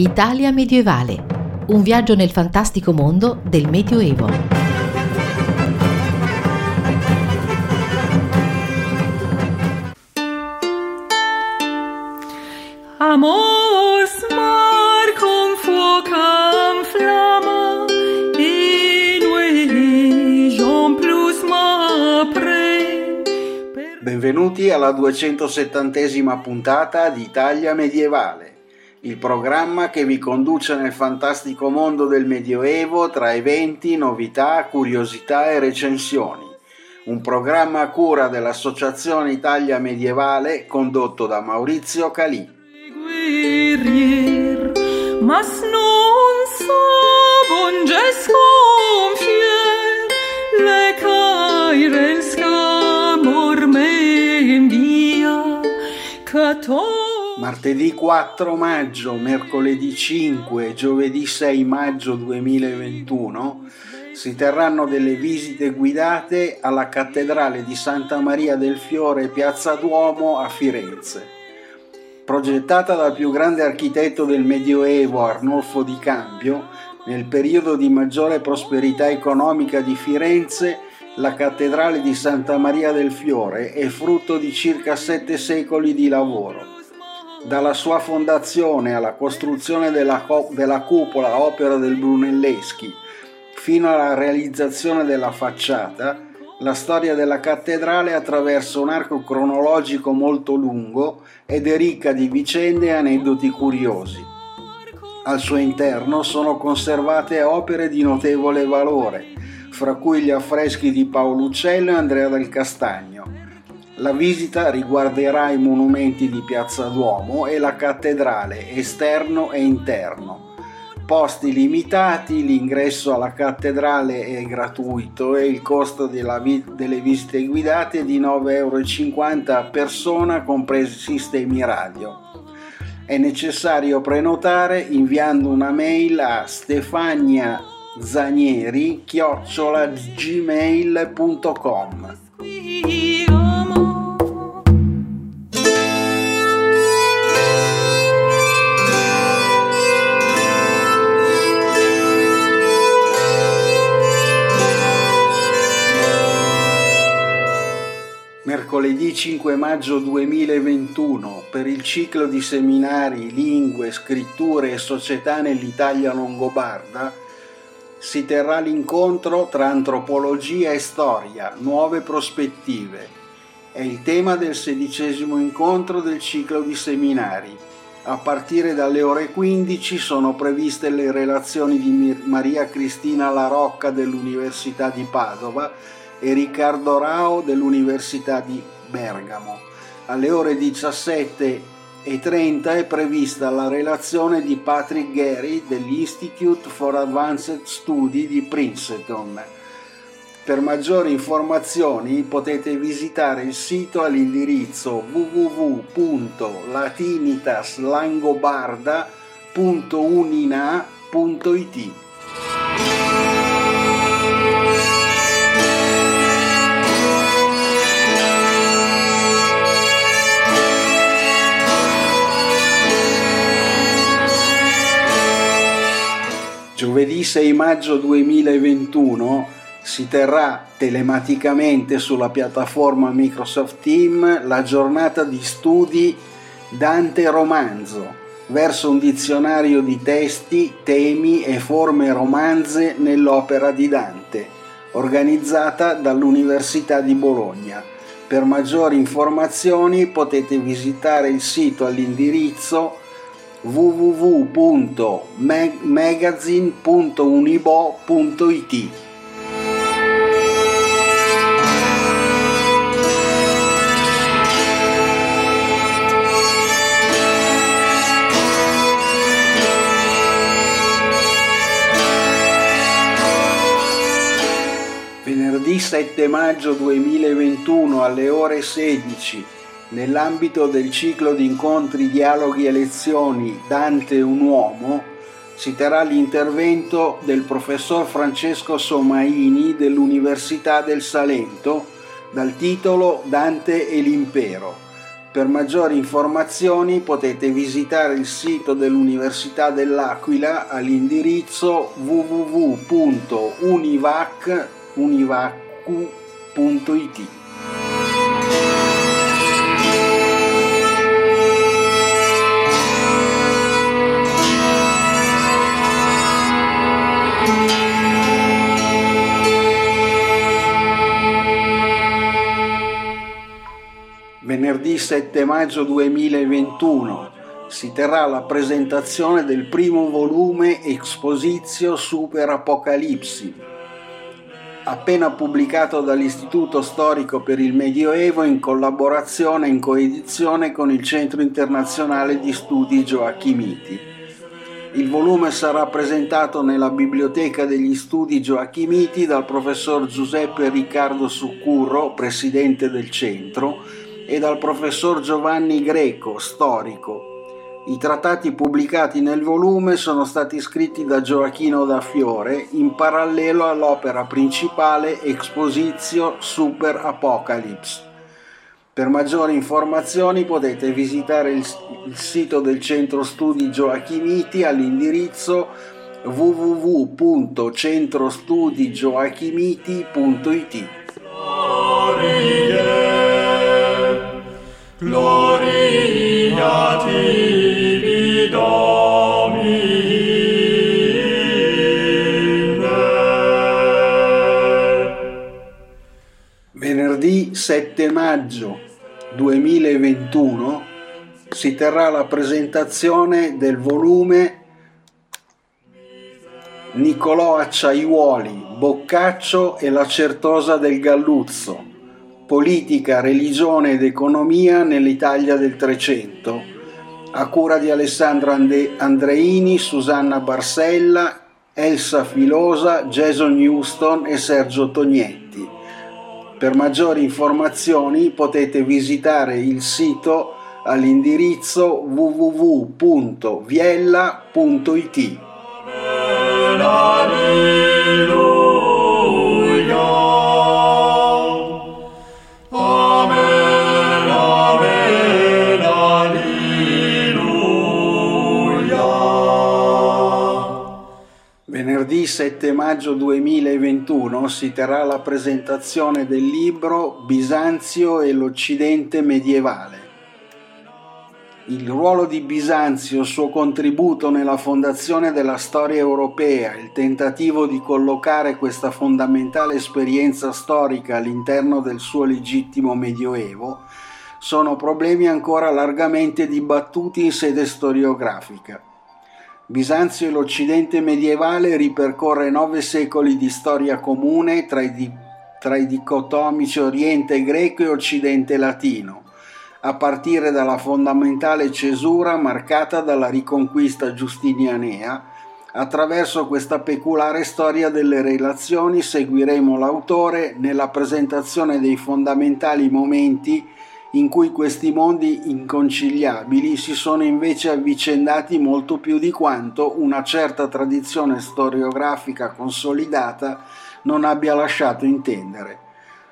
Italia medievale. Un viaggio nel fantastico mondo del Medioevo. Amors marcum fuocam flama in Jean plus m'apre Benvenuti alla 270esima puntata di Italia medievale, il programma che vi conduce nel fantastico mondo del Medioevo tra eventi, novità, curiosità e recensioni. Un programma a cura dell'Associazione Italia Medievale condotto da Maurizio Calì. mas non sabongescom Martedì 4 maggio, mercoledì 5 e giovedì 6 maggio 2021 si terranno delle visite guidate alla cattedrale di Santa Maria del Fiore Piazza Duomo a Firenze. Progettata dal più grande architetto del Medioevo Arnolfo di Cambio, nel periodo di maggiore prosperità economica di Firenze, la cattedrale di Santa Maria del Fiore è frutto di circa sette secoli di lavoro. Dalla sua fondazione alla costruzione della, della cupola opera del Brunelleschi fino alla realizzazione della facciata, la storia della cattedrale attraversa un arco cronologico molto lungo ed è ricca di vicende e aneddoti curiosi. Al suo interno sono conservate opere di notevole valore, fra cui gli affreschi di Paolo Uccello e Andrea del Castagno. La visita riguarderà i monumenti di Piazza Duomo e la cattedrale esterno e interno. Posti limitati, l'ingresso alla cattedrale è gratuito e il costo vi- delle visite guidate è di 9,50 euro a persona, compresi sistemi radio. È necessario prenotare inviando una mail a stefania zanieri gmail.com mercoledì 5 maggio 2021 per il ciclo di seminari Lingue, Scritture e Società nell'Italia Longobarda si terrà l'incontro tra antropologia e storia, nuove prospettive. È il tema del sedicesimo incontro del ciclo di seminari. A partire dalle ore 15 sono previste le relazioni di Maria Cristina La Rocca dell'Università di Padova e Riccardo Rao dell'Università di Bergamo. Alle ore 17.30 è prevista la relazione di Patrick Gary dell'Institute for Advanced Study di Princeton. Per maggiori informazioni potete visitare il sito all'indirizzo www.latinitaslangobarda.unina.it. Giovedì 6 maggio 2021 si terrà telematicamente sulla piattaforma Microsoft Team la giornata di studi Dante Romanzo verso un dizionario di testi, temi e forme romanze nell'opera di Dante, organizzata dall'Università di Bologna. Per maggiori informazioni potete visitare il sito all'indirizzo www.magazine.unibo.it Venerdì 7 maggio 2021 alle ore 16 Nell'ambito del ciclo di incontri, dialoghi e lezioni Dante un uomo, si terrà l'intervento del professor Francesco Somaini dell'Università del Salento dal titolo Dante e l'impero. Per maggiori informazioni potete visitare il sito dell'Università dell'Aquila all'indirizzo www.univac.it. venerdì 7 maggio 2021 si terrà la presentazione del primo volume Exposizio Super Apocalipsi, appena pubblicato dall'Istituto Storico per il Medioevo in collaborazione e in coedizione con il Centro Internazionale di Studi Gioacchimiti. Il volume sarà presentato nella Biblioteca degli Studi Gioacchimiti dal professor Giuseppe Riccardo Succurro, presidente del centro, e dal professor Giovanni Greco, storico. I trattati pubblicati nel volume sono stati scritti da Gioacchino da Fiore in parallelo all'opera principale Exposizio Super Apocalypse. Per maggiori informazioni potete visitare il, il sito del Centro Studi Gioacchimiti all'indirizzo www.centrostudigioachimiti.it. 7 maggio 2021 si terrà la presentazione del volume Niccolò Acciaiuoli, Boccaccio e la Certosa del Galluzzo Politica, religione ed economia nell'Italia del Trecento, a cura di Alessandro Andreini, Susanna Barsella, Elsa Filosa, Jason Houston e Sergio Tognetti. Per maggiori informazioni potete visitare il sito all'indirizzo www.viella.it. maggio 2021 si terrà la presentazione del libro Bisanzio e l'Occidente medievale. Il ruolo di Bisanzio, il suo contributo nella fondazione della storia europea, il tentativo di collocare questa fondamentale esperienza storica all'interno del suo legittimo medioevo, sono problemi ancora largamente dibattuti in sede storiografica. Bisanzio e l'Occidente medievale ripercorre nove secoli di storia comune tra i, di, tra i dicotomici Oriente greco e Occidente latino, a partire dalla fondamentale cesura marcata dalla riconquista giustinianea. Attraverso questa peculiare storia delle relazioni seguiremo l'autore nella presentazione dei fondamentali momenti in cui questi mondi inconciliabili si sono invece avvicendati molto più di quanto una certa tradizione storiografica consolidata non abbia lasciato intendere.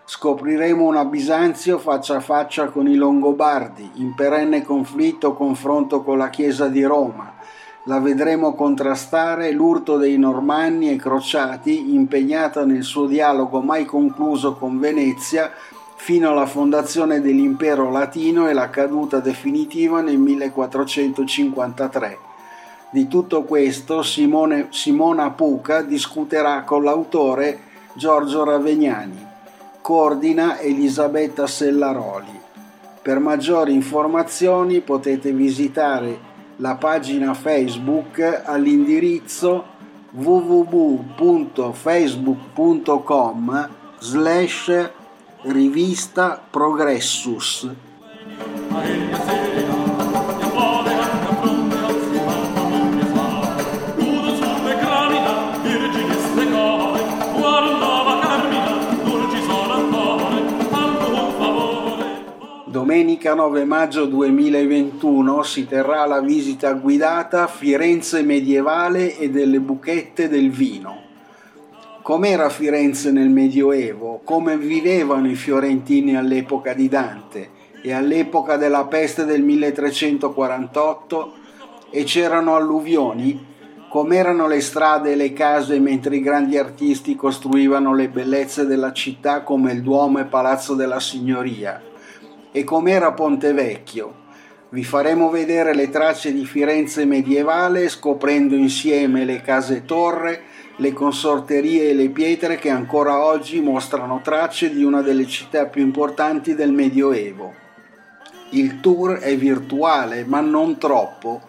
Scopriremo una Bisanzio faccia a faccia con i Longobardi, in perenne conflitto confronto con la Chiesa di Roma. La vedremo contrastare l'urto dei Normanni e Crociati, impegnata nel suo dialogo mai concluso con Venezia fino alla fondazione dell'impero latino e la caduta definitiva nel 1453. Di tutto questo Simone, Simona Puca discuterà con l'autore Giorgio Ravegnani, coordina Elisabetta Sellaroli. Per maggiori informazioni potete visitare la pagina Facebook all'indirizzo www.facebook.com slash Rivista Progressus. Domenica 9 maggio 2021 si terrà la visita guidata Firenze medievale e delle buchette del vino. Com'era Firenze nel Medioevo? Come vivevano i fiorentini all'epoca di Dante? e all'epoca della peste del 1348 e c'erano alluvioni? Com'erano le strade e le case mentre i grandi artisti costruivano le bellezze della città come il Duomo e Palazzo della Signoria? E com'era Ponte Vecchio? Vi faremo vedere le tracce di Firenze medievale scoprendo insieme le case torre, le consorterie e le pietre che ancora oggi mostrano tracce di una delle città più importanti del Medioevo. Il tour è virtuale, ma non troppo.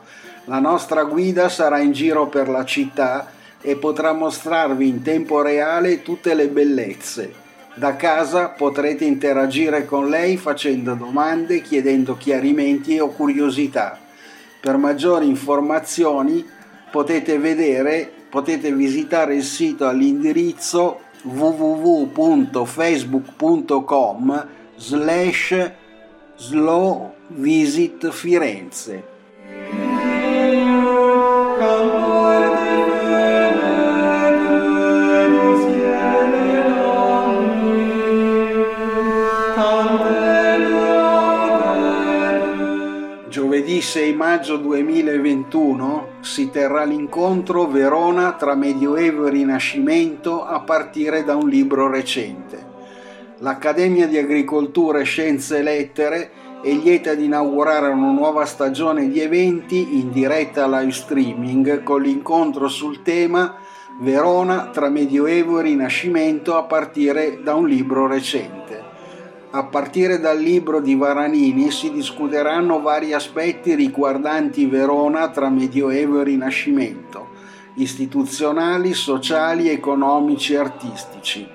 La nostra guida sarà in giro per la città e potrà mostrarvi in tempo reale tutte le bellezze da casa potrete interagire con lei facendo domande, chiedendo chiarimenti o curiosità. Per maggiori informazioni potete vedere, potete visitare il sito all'indirizzo www.facebook.com slash slow visit Firenze. 6 maggio 2021 si terrà l'incontro Verona tra Medioevo e Rinascimento a partire da un libro recente. L'Accademia di Agricoltura, Scienze e Lettere è lieta di inaugurare una nuova stagione di eventi in diretta live streaming con l'incontro sul tema Verona tra Medioevo e Rinascimento a partire da un libro recente. A partire dal libro di Varanini si discuteranno vari aspetti riguardanti Verona tra Medioevo e Rinascimento, istituzionali, sociali, economici e artistici.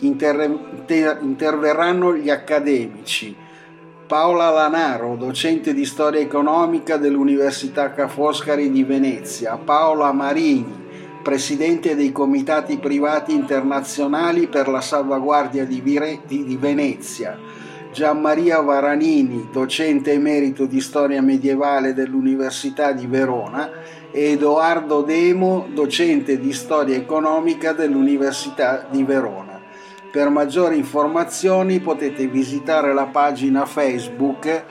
Inter- interverranno gli accademici. Paola Lanaro, docente di storia economica dell'Università Ca' Foscari di Venezia, Paola Marini, presidente dei comitati privati internazionali per la salvaguardia di, Vire, di, Venezia, Gianmaria Varanini, docente emerito di storia medievale dell'Università di Verona, e Edoardo Demo, docente di storia economica dell'Università di Verona. Per maggiori informazioni potete visitare la pagina Facebook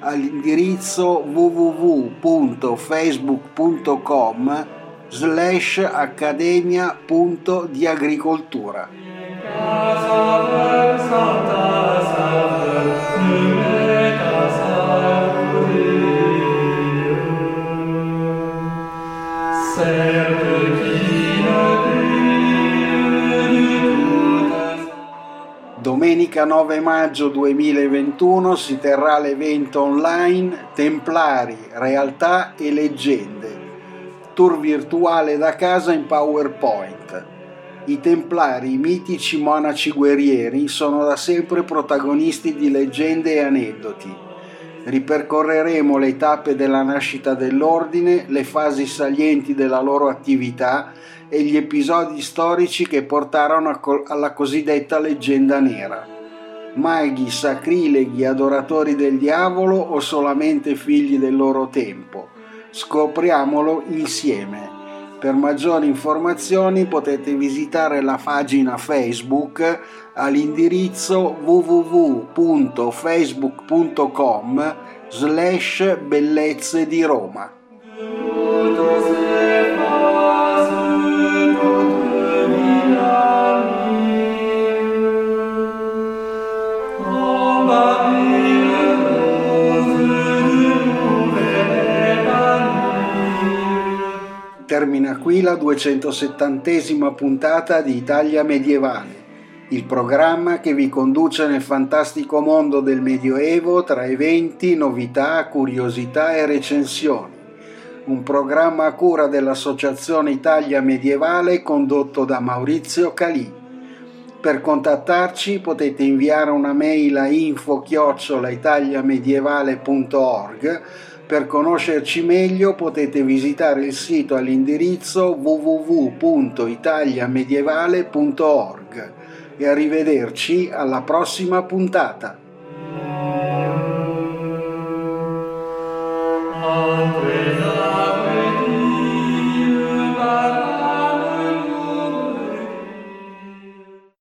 all'indirizzo www.facebook.com slash accademia punto di agricoltura. Domenica 9 maggio 2021 si terrà l'evento online Templari, Realtà e Leggende tour virtuale da casa in PowerPoint. I Templari, i mitici monaci guerrieri, sono da sempre protagonisti di leggende e aneddoti. Ripercorreremo le tappe della nascita dell'ordine, le fasi salienti della loro attività e gli episodi storici che portarono alla cosiddetta leggenda nera. Maghi, sacrileghi, adoratori del diavolo o solamente figli del loro tempo? Scopriamolo insieme. Per maggiori informazioni potete visitare la pagina Facebook all'indirizzo www.facebook.com slash bellezze di Roma. Termina qui la 270 puntata di Italia medievale, il programma che vi conduce nel fantastico mondo del Medioevo tra eventi, novità, curiosità e recensioni. Un programma a cura dell'Associazione Italia Medievale condotto da Maurizio Calì. Per contattarci potete inviare una mail a info-italiamedievale.org per conoscerci meglio potete visitare il sito all'indirizzo www.italiamedievale.org e arrivederci alla prossima puntata.